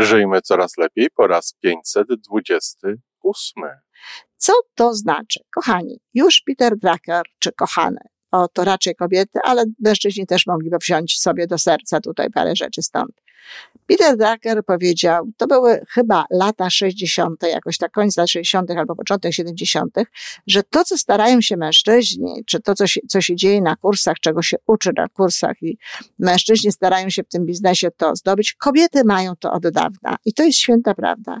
Żyjmy coraz lepiej po raz 528. Co to znaczy? Kochani, już Peter Drucker, czy kochane, o to raczej kobiety, ale mężczyźni też mogliby wziąć sobie do serca tutaj parę rzeczy stąd. Peter Drucker powiedział, to były chyba lata 60., jakoś tak koniec lat 60. albo początek 70., że to, co starają się mężczyźni, czy to, co się, co się dzieje na kursach, czego się uczy na kursach i mężczyźni starają się w tym biznesie to zdobyć, kobiety mają to od dawna. I to jest święta prawda.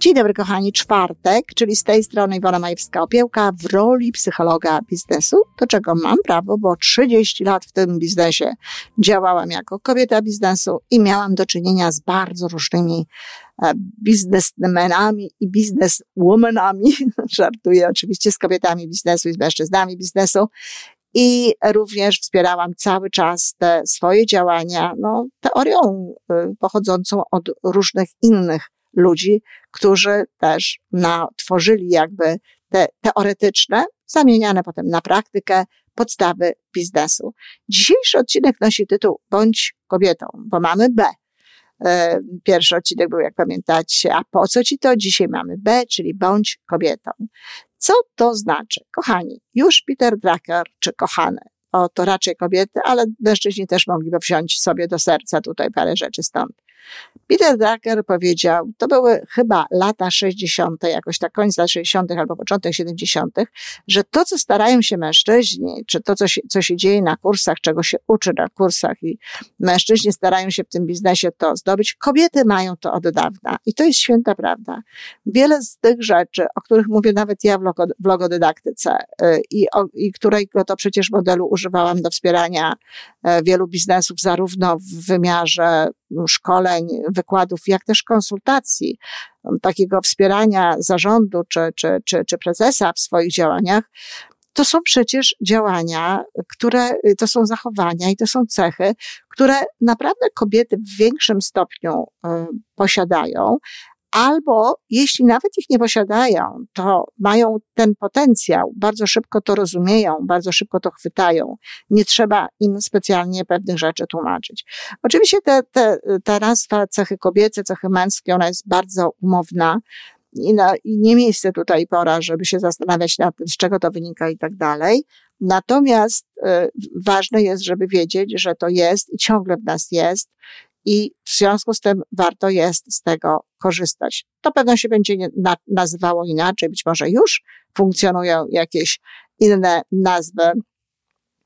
Dzień dobry, kochani. Czwartek, czyli z tej strony Iwona Majewska-Opiełka w roli psychologa biznesu, do czego mam prawo, bo 30 lat w tym biznesie działałam jako kobieta biznesu i miałam do czynienia z bardzo różnymi e, biznesmenami i bizneswomanami. Żartuję oczywiście z kobietami biznesu i z mężczyznami biznesu. I również wspierałam cały czas te swoje działania, no, teorią y, pochodzącą od różnych innych ludzi, którzy też na, tworzyli jakby te teoretyczne, zamieniane potem na praktykę, podstawy biznesu. Dzisiejszy odcinek nosi tytuł Bądź kobietą, bo mamy B. E, pierwszy odcinek był, jak pamiętacie, a po co ci to? Dzisiaj mamy B, czyli bądź kobietą. Co to znaczy? Kochani, już Peter Drucker, czy kochane, o to raczej kobiety, ale mężczyźni też mogliby wziąć sobie do serca tutaj parę rzeczy stąd. Peter Drucker powiedział, to były chyba lata 60., jakoś tak koniec lat 60. albo początek 70., że to, co starają się mężczyźni, czy to, co się, co się dzieje na kursach, czego się uczy na kursach i mężczyźni starają się w tym biznesie to zdobyć, kobiety mają to od dawna. I to jest święta prawda. Wiele z tych rzeczy, o których mówię nawet ja w, logo, w logodydaktyce y, i, o, i którego to przecież modelu używałam do wspierania y, wielu biznesów, zarówno w wymiarze szkoleń, wykładów, jak też konsultacji, takiego wspierania zarządu czy, czy, czy, czy prezesa w swoich działaniach, to są przecież działania, które, to są zachowania i to są cechy, które naprawdę kobiety w większym stopniu y, posiadają, albo jeśli nawet ich nie posiadają, to mają ten potencjał, bardzo szybko to rozumieją, bardzo szybko to chwytają. Nie trzeba im specjalnie pewnych rzeczy tłumaczyć. Oczywiście te, te, ta nazwa cechy kobiece, cechy męskie, ona jest bardzo umowna. I, na, I nie miejsce tutaj pora, żeby się zastanawiać nad tym, z czego to wynika i tak dalej. Natomiast y, ważne jest, żeby wiedzieć, że to jest i ciągle w nas jest i w związku z tym warto jest z tego korzystać. To pewno się będzie nazywało inaczej, być może już funkcjonują jakieś inne nazwy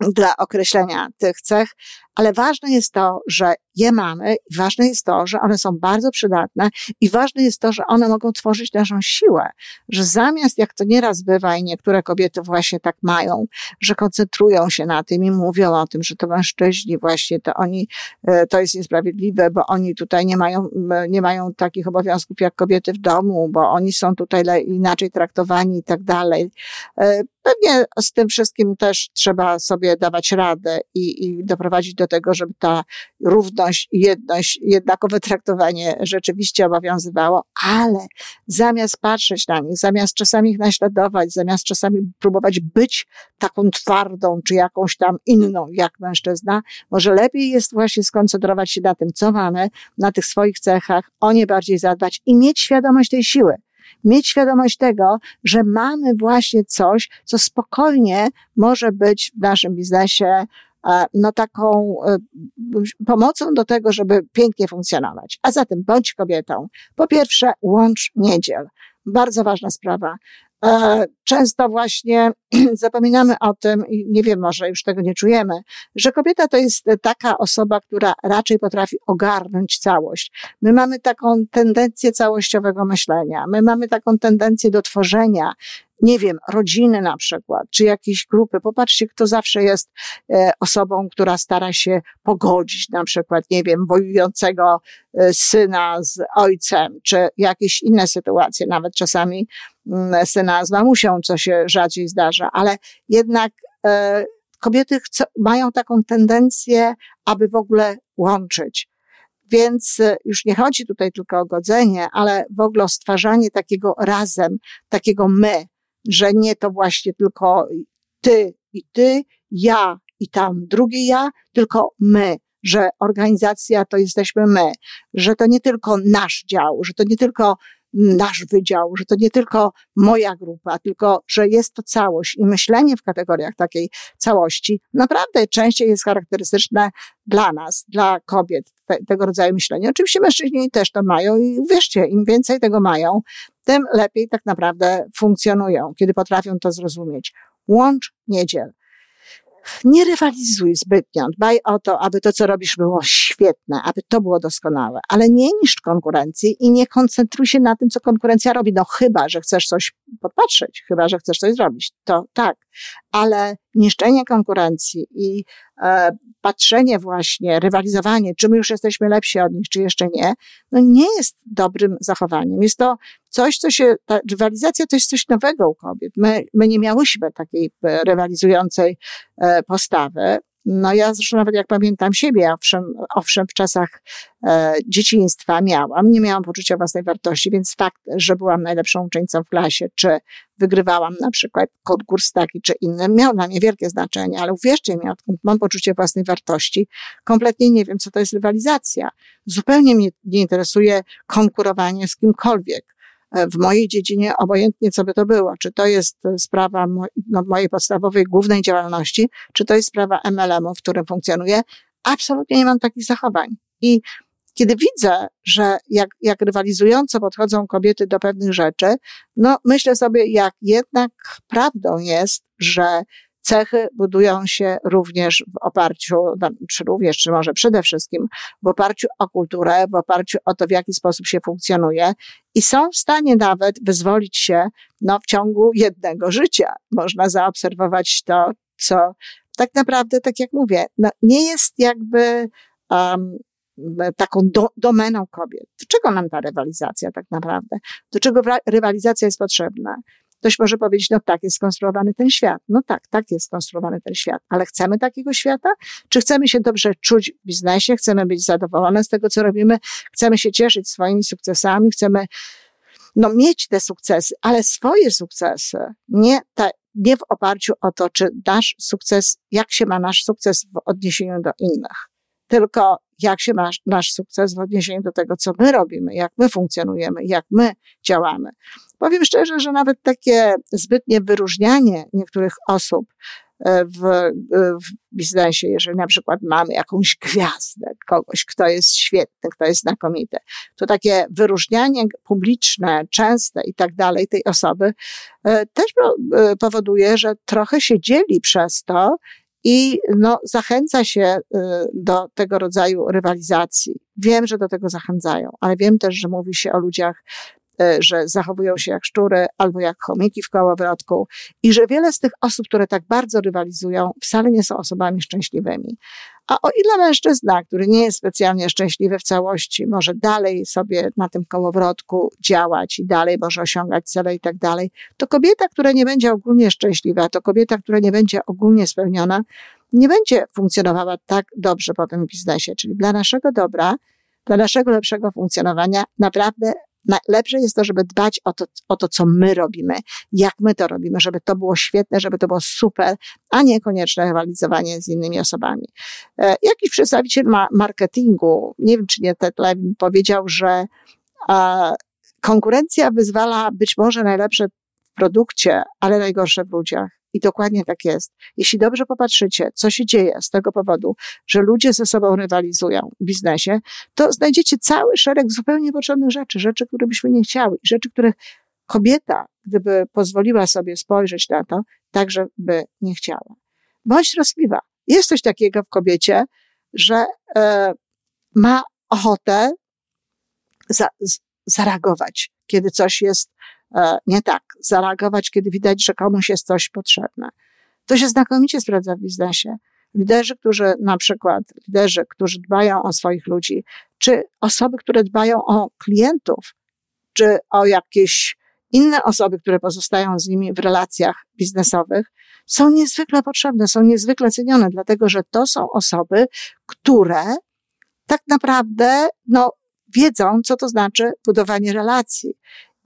dla określenia tych cech, ale ważne jest to, że je mamy ważne jest to, że one są bardzo przydatne i ważne jest to, że one mogą tworzyć naszą siłę, że zamiast, jak to nieraz bywa i niektóre kobiety właśnie tak mają, że koncentrują się na tym i mówią o tym, że to mężczyźni właśnie, to oni, e, to jest niesprawiedliwe, bo oni tutaj nie mają, nie mają takich obowiązków jak kobiety w domu, bo oni są tutaj inaczej traktowani i tak dalej. E, pewnie z tym wszystkim też trzeba sobie dawać radę i, i doprowadzić do tego, żeby ta równość jedność, jednakowe traktowanie rzeczywiście obowiązywało, ale zamiast patrzeć na nich, zamiast czasami ich naśladować, zamiast czasami próbować być taką twardą, czy jakąś tam inną jak mężczyzna, może lepiej jest właśnie skoncentrować się na tym, co mamy, na tych swoich cechach, o nie bardziej zadbać i mieć świadomość tej siły. Mieć świadomość tego, że mamy właśnie coś, co spokojnie może być w naszym biznesie no taką e, pomocą do tego, żeby pięknie funkcjonować. A zatem bądź kobietą. Po pierwsze, łącz niedziel. Bardzo ważna sprawa. E, często właśnie zapominamy o tym i nie wiem, może już tego nie czujemy, że kobieta to jest taka osoba, która raczej potrafi ogarnąć całość. My mamy taką tendencję całościowego myślenia, my mamy taką tendencję do tworzenia nie wiem, rodziny na przykład, czy jakieś grupy. Popatrzcie, kto zawsze jest e, osobą, która stara się pogodzić na przykład, nie wiem, wojującego e, syna z ojcem, czy jakieś inne sytuacje, nawet czasami mm, syna z mamusią, co się rzadziej zdarza, ale jednak e, kobiety chcą, mają taką tendencję, aby w ogóle łączyć. Więc już nie chodzi tutaj tylko o godzenie, ale w ogóle o stwarzanie takiego razem, takiego my, że nie to właśnie tylko ty i ty, ja i tam drugie ja, tylko my, że organizacja to jesteśmy my, że to nie tylko nasz dział, że to nie tylko nasz wydział, że to nie tylko moja grupa, tylko że jest to całość i myślenie w kategoriach takiej całości naprawdę częściej jest charakterystyczne dla nas, dla kobiet, te, tego rodzaju myślenie. Oczywiście mężczyźni też to mają i uwierzcie, im więcej tego mają, tym lepiej tak naprawdę funkcjonują, kiedy potrafią to zrozumieć. Łącz niedziel. Nie rywalizuj zbytnio. Dbaj o to, aby to, co robisz, było świetne, aby to było doskonałe, ale nie niszcz konkurencji i nie koncentruj się na tym, co konkurencja robi. No chyba, że chcesz coś podpatrzeć, chyba, że chcesz coś zrobić. To tak, ale niszczenie konkurencji i e, patrzenie właśnie, rywalizowanie, czy my już jesteśmy lepsi od nich, czy jeszcze nie, no nie jest dobrym zachowaniem. Jest to coś, co się, ta rywalizacja to jest coś nowego u kobiet. My, my nie miałyśmy takiej e, rywalizującej e, postawy. No ja zresztą nawet jak pamiętam siebie, owszem, owszem w czasach e, dzieciństwa miałam, nie miałam poczucia własnej wartości, więc fakt, że byłam najlepszą uczennicą w klasie, czy wygrywałam na przykład konkurs taki czy inny, miał dla mnie wielkie znaczenie, ale uwierzcie mi, odkąd mam poczucie własnej wartości, kompletnie nie wiem, co to jest rywalizacja. Zupełnie mnie nie interesuje konkurowanie z kimkolwiek w mojej dziedzinie, obojętnie co by to było, czy to jest sprawa no, mojej podstawowej, głównej działalności, czy to jest sprawa MLM-u, w którym funkcjonuję, absolutnie nie mam takich zachowań. I kiedy widzę, że jak, jak rywalizująco podchodzą kobiety do pewnych rzeczy, no myślę sobie, jak jednak prawdą jest, że cechy budują się również w oparciu, czy również, czy może przede wszystkim w oparciu o kulturę, w oparciu o to, w jaki sposób się funkcjonuje i są w stanie nawet wyzwolić się no, w ciągu jednego życia. Można zaobserwować to, co tak naprawdę, tak jak mówię, no, nie jest jakby um, taką do, domeną kobiet. Do czego nam ta rywalizacja tak naprawdę? Do czego rywalizacja jest potrzebna? Ktoś może powiedzieć, no tak jest skonstruowany ten świat. No tak, tak jest skonstruowany ten świat. Ale chcemy takiego świata? Czy chcemy się dobrze czuć w biznesie? Chcemy być zadowolone z tego, co robimy? Chcemy się cieszyć swoimi sukcesami? Chcemy no, mieć te sukcesy, ale swoje sukcesy, nie, ta, nie w oparciu o to, czy nasz sukces, jak się ma nasz sukces w odniesieniu do innych, tylko jak się ma nasz sukces w odniesieniu do tego, co my robimy, jak my funkcjonujemy, jak my działamy. Powiem szczerze, że nawet takie zbytnie wyróżnianie niektórych osób e, w, e, w biznesie, jeżeli na przykład mamy jakąś gwiazdę, kogoś, kto jest świetny, kto jest znakomity, to takie wyróżnianie publiczne, częste i tak dalej tej osoby e, też powoduje, że trochę się dzieli przez to i no, zachęca się do tego rodzaju rywalizacji. Wiem, że do tego zachęcają, ale wiem też, że mówi się o ludziach że zachowują się jak szczury albo jak chomiki w kołowrotku i że wiele z tych osób, które tak bardzo rywalizują, wcale nie są osobami szczęśliwymi. A o ile mężczyzna, który nie jest specjalnie szczęśliwy w całości, może dalej sobie na tym kołowrotku działać i dalej może osiągać cele i tak dalej, to kobieta, która nie będzie ogólnie szczęśliwa, to kobieta, która nie będzie ogólnie spełniona, nie będzie funkcjonowała tak dobrze po tym biznesie. Czyli dla naszego dobra, dla naszego lepszego funkcjonowania naprawdę Lepsze jest to, żeby dbać o to, o to, co my robimy, jak my to robimy, żeby to było świetne, żeby to było super, a nie konieczne rywalizowanie z innymi osobami. E, jakiś przedstawiciel ma marketingu, nie wiem, czy nie Ted Levin, powiedział, że a, konkurencja wyzwala być może najlepsze w produkcie, ale najgorsze w ludziach. I dokładnie tak jest. Jeśli dobrze popatrzycie, co się dzieje z tego powodu, że ludzie ze sobą rywalizują w biznesie, to znajdziecie cały szereg zupełnie niepotrzebnych rzeczy, rzeczy, które byśmy nie chciały, rzeczy, których kobieta, gdyby pozwoliła sobie spojrzeć na to, także by nie chciała. Bądź troskliwa. Jest coś takiego w kobiecie, że e, ma ochotę za, z, zareagować, kiedy coś jest nie tak, zareagować, kiedy widać, że komuś jest coś potrzebne. To się znakomicie sprawdza w biznesie. Liderzy, którzy na przykład, liderzy, którzy dbają o swoich ludzi, czy osoby, które dbają o klientów, czy o jakieś inne osoby, które pozostają z nimi w relacjach biznesowych, są niezwykle potrzebne, są niezwykle cenione, dlatego że to są osoby, które tak naprawdę, no, wiedzą, co to znaczy budowanie relacji.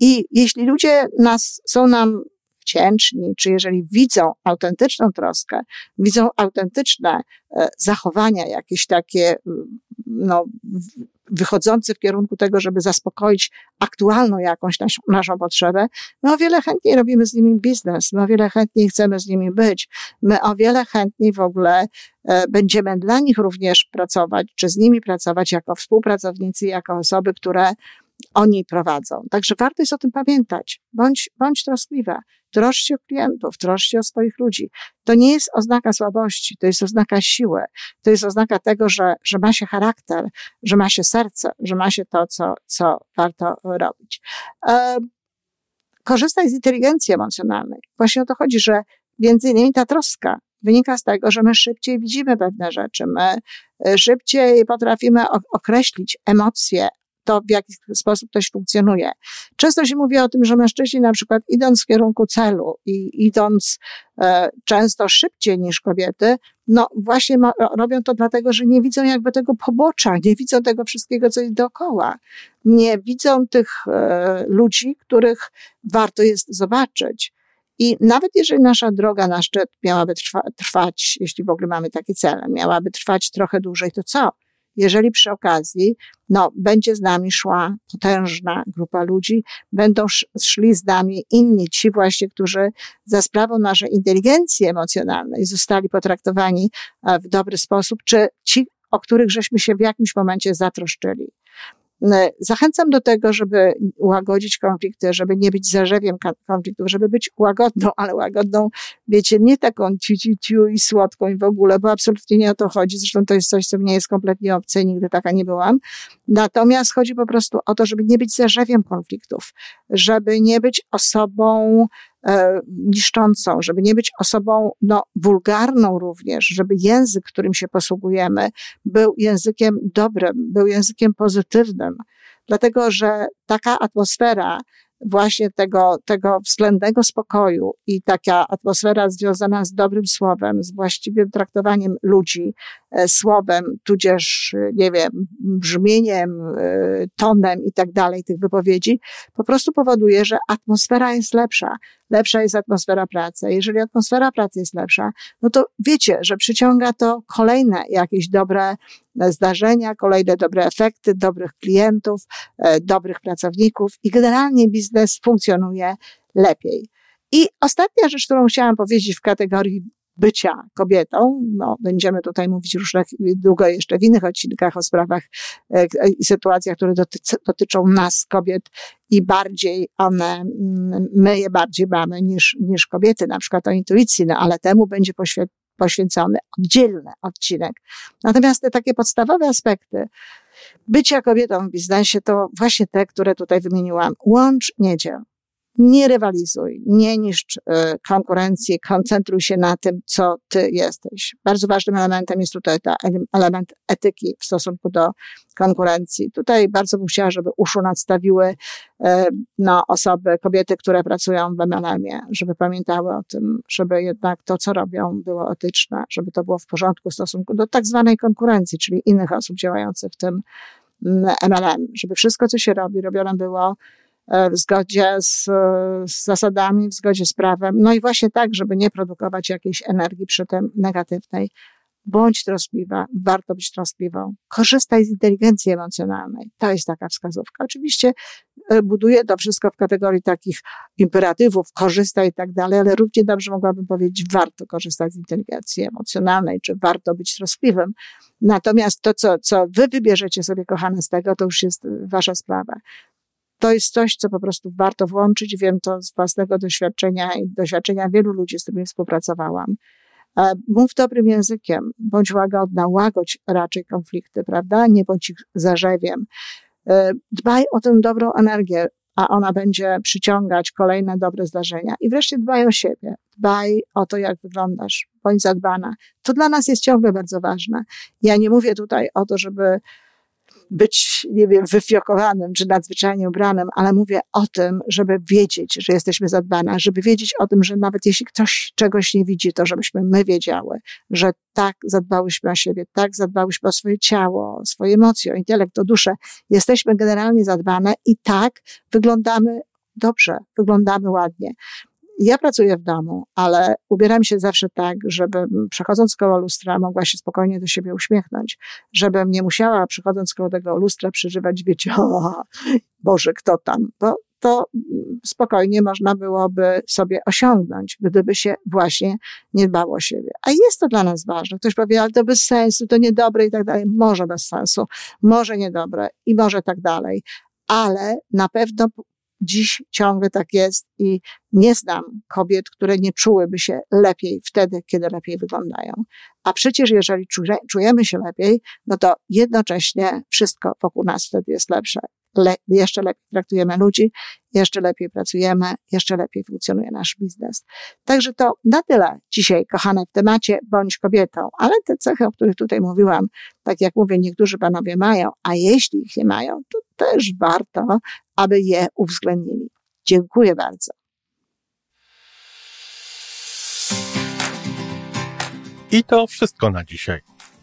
I jeśli ludzie nas, są nam wdzięczni, czy jeżeli widzą autentyczną troskę, widzą autentyczne e, zachowania, jakieś takie, no, wychodzące w kierunku tego, żeby zaspokoić aktualną jakąś naszą, naszą potrzebę, my o wiele chętniej robimy z nimi biznes, my o wiele chętniej chcemy z nimi być, my o wiele chętniej w ogóle e, będziemy dla nich również pracować, czy z nimi pracować jako współpracownicy, jako osoby, które oni prowadzą. Także warto jest o tym pamiętać. Bądź, bądź troskliwa. Troszcz się o klientów, troszcz się o swoich ludzi. To nie jest oznaka słabości, to jest oznaka siły. To jest oznaka tego, że, że ma się charakter, że ma się serce, że ma się to, co, co warto robić. E, korzystaj z inteligencji emocjonalnej. Właśnie o to chodzi, że między innymi ta troska wynika z tego, że my szybciej widzimy pewne rzeczy, my e, szybciej potrafimy określić emocje, to, w jaki sposób ktoś funkcjonuje. Często się mówi o tym, że mężczyźni na przykład idąc w kierunku celu i idąc e, często szybciej niż kobiety, no właśnie ma, robią to dlatego, że nie widzą jakby tego pobocza, nie widzą tego wszystkiego, co jest dookoła. Nie widzą tych e, ludzi, których warto jest zobaczyć. I nawet jeżeli nasza droga na szczyt miałaby trwa, trwać, jeśli w ogóle mamy takie cele, miałaby trwać trochę dłużej, to co? Jeżeli przy okazji, no, będzie z nami szła potężna grupa ludzi, będą szli z nami inni, ci właśnie, którzy za sprawą naszej inteligencji emocjonalnej zostali potraktowani e, w dobry sposób, czy ci, o których żeśmy się w jakimś momencie zatroszczyli. E, zachęcam do tego, żeby łagodzić konflikty, żeby nie być zarzewiem konfliktów, żeby być łagodną, ale łagodną, wiecie, nie taką ciu, i słodką i w ogóle, bo absolutnie nie o to chodzi. Zresztą to jest coś, co mnie jest kompletnie obce, nigdy taka nie byłam. Natomiast chodzi po prostu o to, żeby nie być zarzewiem konfliktów, żeby nie być osobą, niszczącą, żeby nie być osobą no, wulgarną również, żeby język, którym się posługujemy, był językiem dobrym, był językiem pozytywnym. Dlatego, że taka atmosfera właśnie tego, tego względnego spokoju i taka atmosfera związana z dobrym słowem, z właściwym traktowaniem ludzi, e, słowem, tudzież, nie wiem, brzmieniem, e, tonem i tak dalej tych wypowiedzi, po prostu powoduje, że atmosfera jest lepsza. Lepsza jest atmosfera pracy. Jeżeli atmosfera pracy jest lepsza, no to wiecie, że przyciąga to kolejne jakieś dobre zdarzenia, kolejne dobre efekty, dobrych klientów, e, dobrych pracowników i generalnie biznes funkcjonuje lepiej. I ostatnia rzecz, którą chciałam powiedzieć w kategorii bycia kobietą. No, będziemy tutaj mówić różne, długo jeszcze w innych odcinkach o sprawach e, i sytuacjach, które dotyczy, dotyczą nas, kobiet i bardziej one, mm, my je bardziej mamy niż, niż kobiety, na przykład o intuicji, no ale temu będzie poświęcony oddzielny odcinek. Natomiast te takie podstawowe aspekty bycia kobietą w biznesie to właśnie te, które tutaj wymieniłam. Łącz niedziel nie rywalizuj, nie niszcz e, konkurencji, koncentruj się na tym, co ty jesteś. Bardzo ważnym elementem jest tutaj ta element etyki w stosunku do konkurencji. Tutaj bardzo bym chciała, żeby uszu nadstawiły na osoby, kobiety, które pracują w MLM-ie, żeby pamiętały o tym, żeby jednak to, co robią, było etyczne, żeby to było w porządku w stosunku do tak zwanej konkurencji, czyli innych osób działających w tym MLM, żeby wszystko, co się robi, robione było w zgodzie z, z, zasadami, w zgodzie z prawem. No i właśnie tak, żeby nie produkować jakiejś energii przy tym negatywnej. Bądź troskliwa, warto być troskliwą. Korzystaj z inteligencji emocjonalnej. To jest taka wskazówka. Oczywiście e, buduję to wszystko w kategorii takich imperatywów, korzystaj i tak dalej, ale równie dobrze mogłabym powiedzieć, warto korzystać z inteligencji emocjonalnej, czy warto być troskliwym. Natomiast to, co, co wy wybierzecie sobie, kochane, z tego, to już jest wasza sprawa to jest coś, co po prostu warto włączyć. Wiem to z własnego doświadczenia i doświadczenia wielu ludzi, z którymi współpracowałam. E, mów dobrym językiem, bądź łagodna, łagodź raczej konflikty, prawda? Nie bądź ich zarzewiem. E, dbaj o tę dobrą energię. a ona będzie przyciągać kolejne dobre zdarzenia. I wreszcie dbaj o siebie, dbaj o to, jak wyglądasz, bądź zadbana. To dla nas jest ciągle bardzo ważne. Ja nie mówię tutaj o to, żeby być, nie wiem, wyfiokowanym czy nadzwyczajnie ubranym, ale mówię o tym, żeby wiedzieć, że jesteśmy zadbane, żeby wiedzieć o tym, że nawet jeśli ktoś czegoś nie widzi, to żebyśmy my wiedziały, że tak zadbałyśmy o siebie, tak zadbałyśmy o swoje ciało, o swoje emocje, o intelekt, o duszę. Jesteśmy generalnie zadbane i tak wyglądamy dobrze, wyglądamy ładnie. Ja pracuję w domu, ale ubieram się zawsze tak, żebym przechodząc koło lustra mogła się spokojnie do siebie uśmiechnąć, żebym nie musiała przechodząc koło tego lustra przeżywać, wiecie, o, Boże, kto tam, bo to spokojnie można byłoby sobie osiągnąć, gdyby się właśnie nie dbało o siebie. A jest to dla nas ważne. Ktoś powie, ale to bez sensu, to niedobre i tak dalej. Może bez sensu, może niedobre i może tak dalej. Ale na pewno Dziś ciągle tak jest i nie znam kobiet, które nie czułyby się lepiej wtedy, kiedy lepiej wyglądają. A przecież jeżeli czujemy się lepiej, no to jednocześnie wszystko wokół nas wtedy jest lepsze. Le jeszcze lepiej traktujemy ludzi, jeszcze lepiej pracujemy, jeszcze lepiej funkcjonuje nasz biznes. Także to na tyle dzisiaj, kochane, w temacie bądź kobietą, ale te cechy, o których tutaj mówiłam, tak jak mówię, niektórzy panowie mają, a jeśli ich nie mają, to też warto, aby je uwzględnili. Dziękuję bardzo. I to wszystko na dzisiaj.